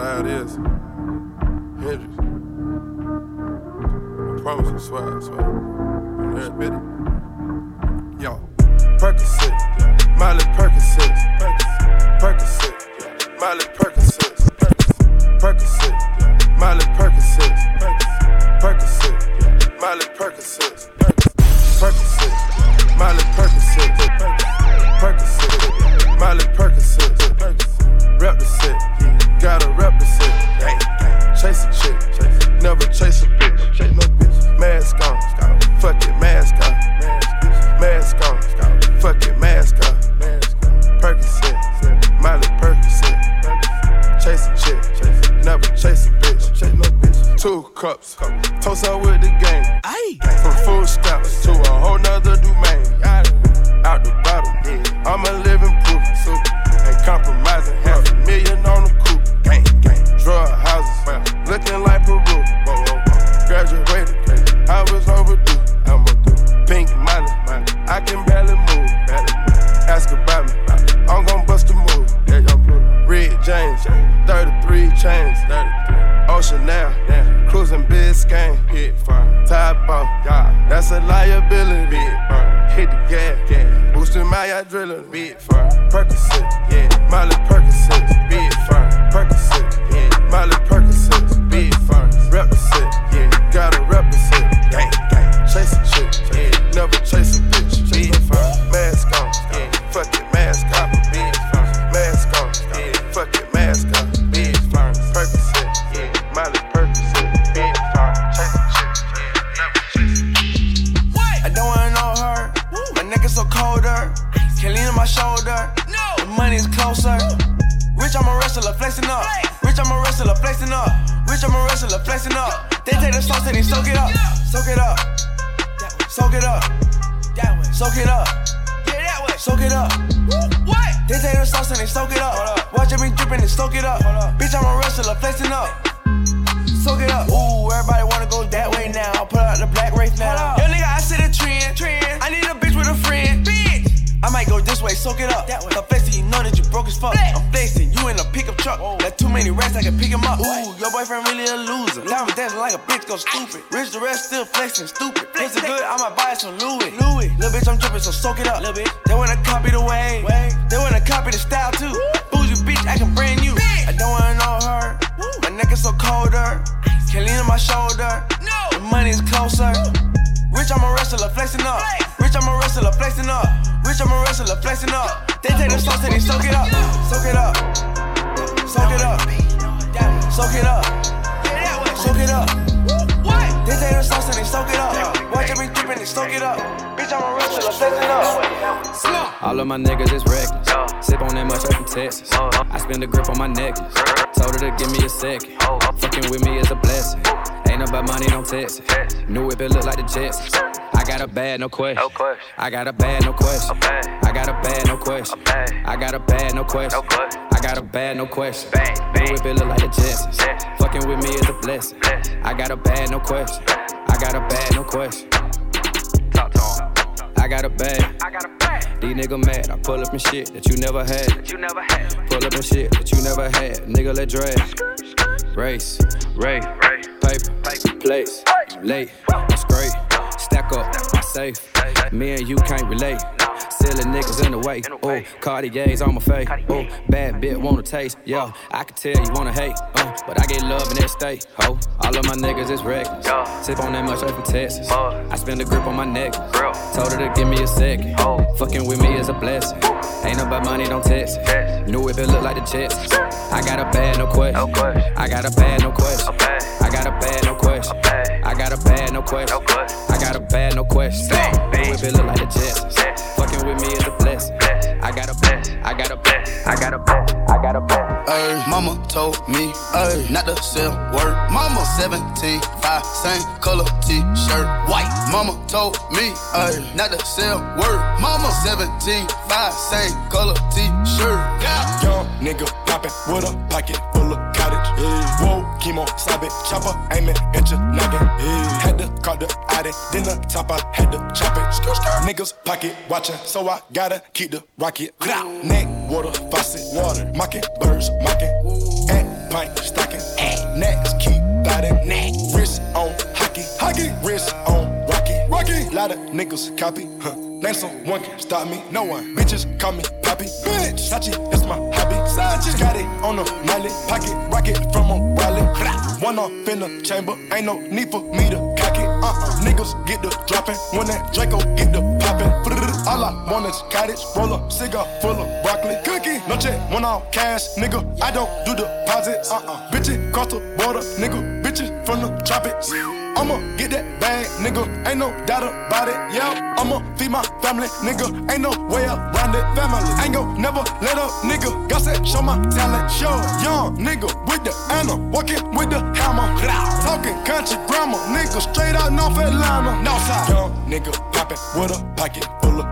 I have is Hendrix. I promise you, swear, swear. It. Yo, Percocet, Molly Percocet, Percocet, Molly Percocet, cups, toast up with gas, boosting my adrenaline, big fire, Percocet, yeah, Molly Percocet, big fire, Percocet, yeah, Molly Percocet, big fire, represent, up. Rich, I'm a wrestler, flexing up. Rich, I'm a wrestler, flexing up. They take the sauce and they soak it up. Soak it up. Soak it up. Soak it up. Soak it up. What? They take the sauce and they soak it up. Watch it be dripping and soak it up. Bitch, I'm a wrestler, flexing up. Soak it up. Ooh, everybody wanna go that way now. Put out the black race now. Yo, nigga, I see the trend. I need a I might go this way, soak it up. That way. Flexing, you know that you broke as fuck. I'm flexing, you in a pickup truck. Got too many rats, I can pick him up. Ooh, your boyfriend really a loser. Diamond dancing like a bitch, go stupid. Rich the rest still flexing, stupid. Pussy good, I might buy some Louis. Louis. Little bitch, I'm dripping, so soak it up. Little bitch. They wanna copy the way. They wanna copy the style too. Bougie bitch, I can brand you. I don't wanna know her. My neck is so colder. Can't lean on my shoulder. No. The money's closer. Rich, I'm a wrestler, flexing up. Rich, I'm a wrestler, flexing up. Rich, I'm a wrestler, flexing up. They take the sauce and they soak it up. Soak it up. Soak it up. Soak it up. Soak it up. They take the sauce and they soak it up. Watch me dripping and soak it up. Bitch, I'm a wrestler, flexing up. All of my niggas is reckless. Sip on that much up from Texas. I spend a grip on my necklace. Told her to give me a second. Fucking with me is a blessing. Ain't about money, no text. New whip, it look like the Jetsons. I got a bad, no question. No question. I got a bad, no question. I got a bad, no question. I got a bad, no question. I got a bad, no question. New whip, it look like the Jetsons. Fucking with me is a blessing. I got a bad, no question. I got a bad, no question. I got a bag. I got a bag These nigga mad. I pull up in shit that you never had. that you never had. Pull up in shit that you never had. Nigga, let drag. Race, Ray, paper, place, late. Stack up, my safe. Me and you can't relate. Silly niggas in the way. Oh, Cartier's on my face. Oh, bad bit wanna taste. Yo, I can tell you wanna hate. Uh, but I get love in that state. Ho, all of my niggas is reckless. Sip on that much from Texas. I spend a grip on my neck. Told her to give me a second. Fucking with me is a blessing. Ain't about money, don't text. Knew if it look like the Jets. I got a bad, no question. I got a bad, no question. I got a bad, no question. I got a bad, no question. I got a bad, no question. Knew if it look like the Jets. Fucking with me is a blessing. I got a bad, I got a bad, I got a bad, I got a bad. Ay, mama told me ay, not to sell word. Mama 17, 5, same color t-shirt, white. Mama told me ay, not to sell word. Mama 17, 5, same color t-shirt. Yeah. Young nigga poppin' with a pocket full of cottage. Yeah. Whoa, chemo, it, chopper, aiming at your noggin. Yeah. Had to call the Audi, then the top, I had to chop it. Skr, skr. Niggas pocket watchin', so I gotta keep the rocket. Neck, water, faucet, water, mocking, birds, mocking. At pint stacking. Next, keep biting. Neck. Wrist on hockey, hockey. Wrist on. Lot of niggas copy, huh? Name someone can stop me. No one. Bitches call me Poppy. Bitch. Sachi, that's my hobby. Sachi. Got it on the mallet. Pocket rocket from a wallet. One off in the chamber. Ain't no need for me to cock it. Uh-uh. Niggas get the dropping. When that Draco get the popping. All I want is cottage. Roll up, cigar full of broccoli. Cookie. No check, one off cash. Nigga, I don't do deposits. Uh-uh. Bitches cross the border. Nigga, bitches from the tropics. I'ma get that bag, nigga. Ain't no doubt about it. Yeah, I'ma feed my family, nigga. Ain't no way around it. Family, ain't gon' never let up, nigga. Got to show my talent. Show young nigga with the Anna, walking with the hammer. Talking country grammar, nigga. Straight out North Atlanta. Northside, young nigga poppin' with a pocket full of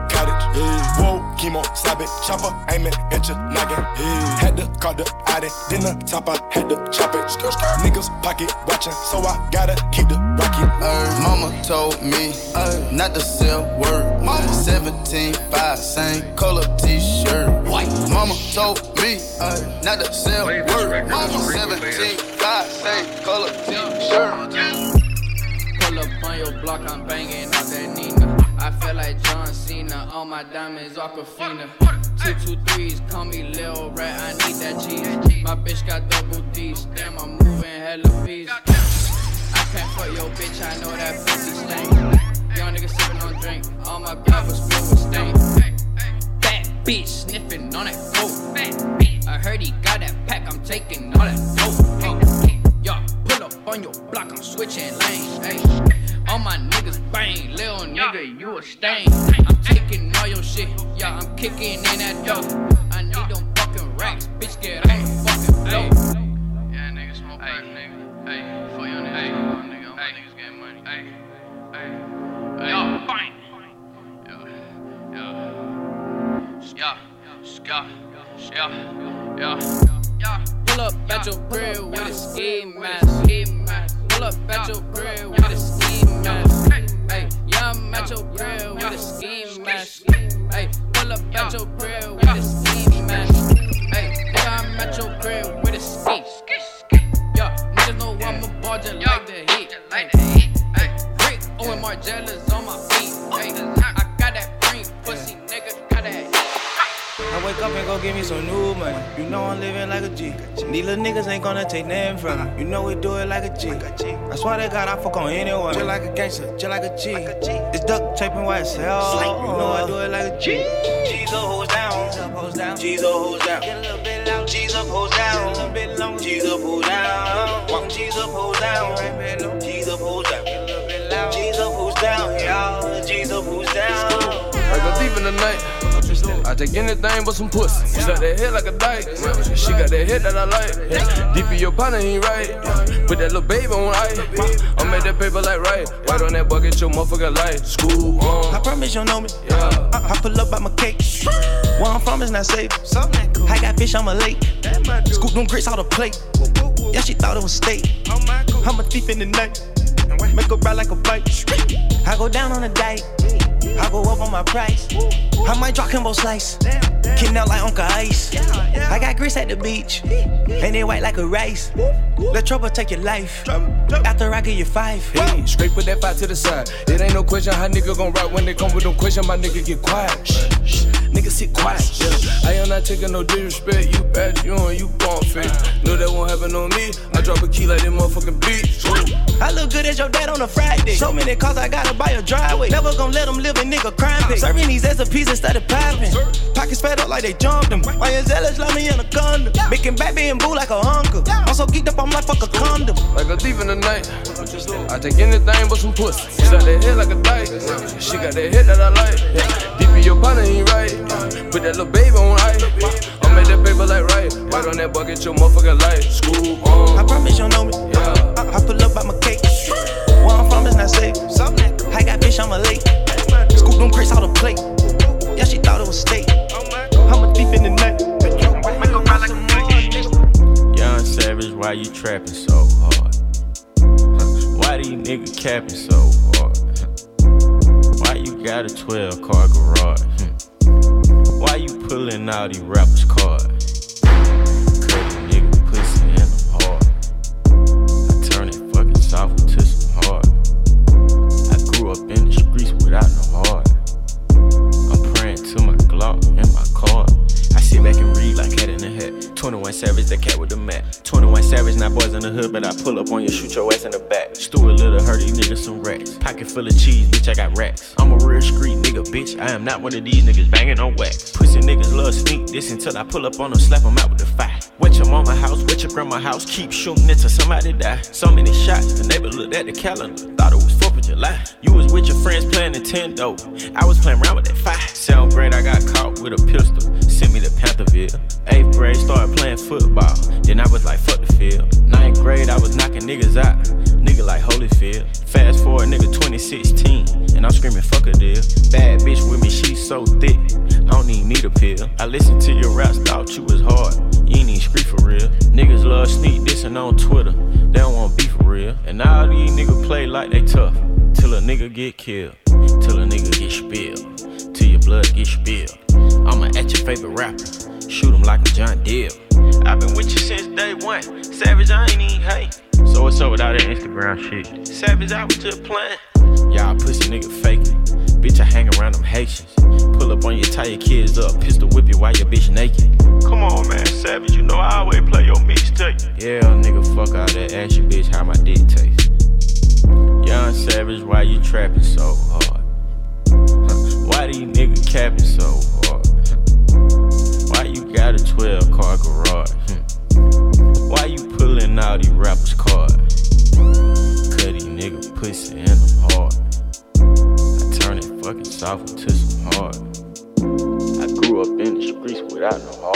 yeah. Whoa, chemo, stop it, chopper, aiming at your noggin. Yeah. Had to call the Audi, then the top, I had to chop it. Skr, skr. Niggas pocket watching, so I gotta keep the rocket. Uh, mama told me uh, not to sell word. Mama 17, 5, same color t-shirt. White. Mama told me uh, not to sell word. Mama 17, 5, same color t-shirt. Pull up on your block, I'm banging out that Nina. Like John Cena on my diamonds, Aquafina. Two two threes, call me Lil Rat, I need that cheese. My bitch got double D's, damn, I'm moving hella peace. I can't fuck your bitch, I know that pussy stink. Young nigga sipping on drink, all my blood was filled with stain. Bad bitch sniffing on that coke. I heard he got that pack, I'm taking all that dope. Y'all pull up on your block, I'm switching lanes. Hey. All my niggas bang, little nigga, you a stain. I'm taking all your shit, yeah, I'm kicking in that dough. I need them fucking racks, bitch, get on the fucking floor. Yeah, niggas smoke crack, nigga. Hey, for your niggas, hey. nigga, all my niggas getting money. Hey, hey, hey. Yo, fine. Yo, yo. Yeah, yeah, yeah, yeah. Pull up at your grill with a ski mask. Pull up at your grill with a ski mask. Yeah, I'm at your grill with a ski mask. Hey, pull up at your grill with a ski mask. Hey, I'm at your grill with a ski. Yeah, niggas know I'm a like the heat. Hey, Rick me some new money. You know I'm living like a G. These little niggas ain't gonna take nothing from me. You know we do it like a G. I swear to God, I fuck on anyone. Just like a gangster, just like a G. It's duct taping white cell. You know I do it like a G. G's up, hoes down. G's up, hoes down. G's up, hoes down. G's up, hoes down. G's up, hoes down. G's up, hoes down. G's up, hoes down. Y'all, G's up, hoes down. I go deep in the night. I take anything but some pussy. She got that head like a dyke. She got that head that I like. Deep in your partner ain't right. Put that little baby on ice. I make that paper like right. White on that bucket, your motherfucker life. School on. I promise you know me. Yeah. I, I pull up by my cake. Where I'm from is not safe. I got fish on my lake. Scoop them grits out of plate. Yeah, she thought it was steak. I'm a thief in the night. Make her ride like a bike. I go down on a dike. I go up on my price. I might drop Kimbo slice. Kicking out like Uncle Ice. I got grits at the beach. And they white like a rice. Let trouble take your life. After I give you five. Hey, straight put that five to the side. It ain't no question how nigga gon' rock when they come with them question. My nigga get quiet. Shh. Nigga sit quiet. Yeah. I am not taking no disrespect. You bad, you on, you gon' fake. Know that won't happen on me. I drop a key like them motherfucking. I look good as your dad on a Friday. So many cars I gotta buy a driveway. Never gon' let them live in nigga crime pay. Serving these a piece instead of popping. Pockets fed up like they jumped them. Why is jealous? Love me in a condom. Making baby and boo like a uncle. I'm so geeked up, I'm like fuck a condom. Like a thief in the night. I take anything but some pussy. She got that head like a dyke. She got that head that I like. Deep in your partner ain't right. Put that little baby on that bucket, your motherfucker life. School on. I promise you know me. Yeah. I, I pull up by my cake. Where I'm from is not safe. I got fish on my lake. Scoop them grits out of plate. Yeah, she thought it was steak. I'm a thief in the night. Make her ride like a Young Savage, why you trapping so hard? Why do these niggas capping so hard? Why you got a 12 car garage? Why you pulling out these rappers' cards? Savage, the cat with the mat. 21 Savage, not boys in the hood, but I pull up on you, shoot your ass in the back. Stuart Little, hurt these niggas some racks. Pocket full of cheese, bitch, I got racks. I'm a real street nigga, bitch. I am not one of these niggas banging on wax. Pussy niggas love sneak this until I pull up on them, slap them out with the fire. Wet your mama house, wet your grandma house, keep shooting until somebody die. So many shots, the neighbor looked at the calendar, July. You was with your friends playing Nintendo, I was playing around with that fire. Seventh grade, I got caught with a pistol, sent me to Pantherville. Eighth grade, started playing football, then I was like, fuck the field. Ninth grade, I was knocking niggas out, nigga like Holyfield. Fast forward, nigga 2016, and I'm screaming, fuck a deal. Bad bitch with me, she so thick, I don't even need a pill. I listened to your raps, thought you was hard, you ain't even street for real. Niggas love sneak dissing on Twitter, they don't want beef real. And all these niggas play like they tough, till a nigga get killed, till a nigga get spilled, till your blood get spilled. I'ma at your favorite rapper, shoot him like a John Deere. I've been with you since day one, Savage, I ain't even hate. So what's up with all that Instagram shit? Savage, I was just playing. Y'all pussy nigga faking. Bitch, I hang around them Haitians. Pull up on you, tie your kids up, pistol whip you while your bitch naked. Come on, man, Savage, you know I always play your mixtape. Yeah, nigga, fuck all that. Ask your bitch how my dick taste. Young Savage, why you trapping so hard? Why these niggas capping so hard? Why you got a 12 car garage? Why you pulling all these rappers' cards? Cut these nigga pussy it fucking soft some hard. I grew up in the streets without no heart.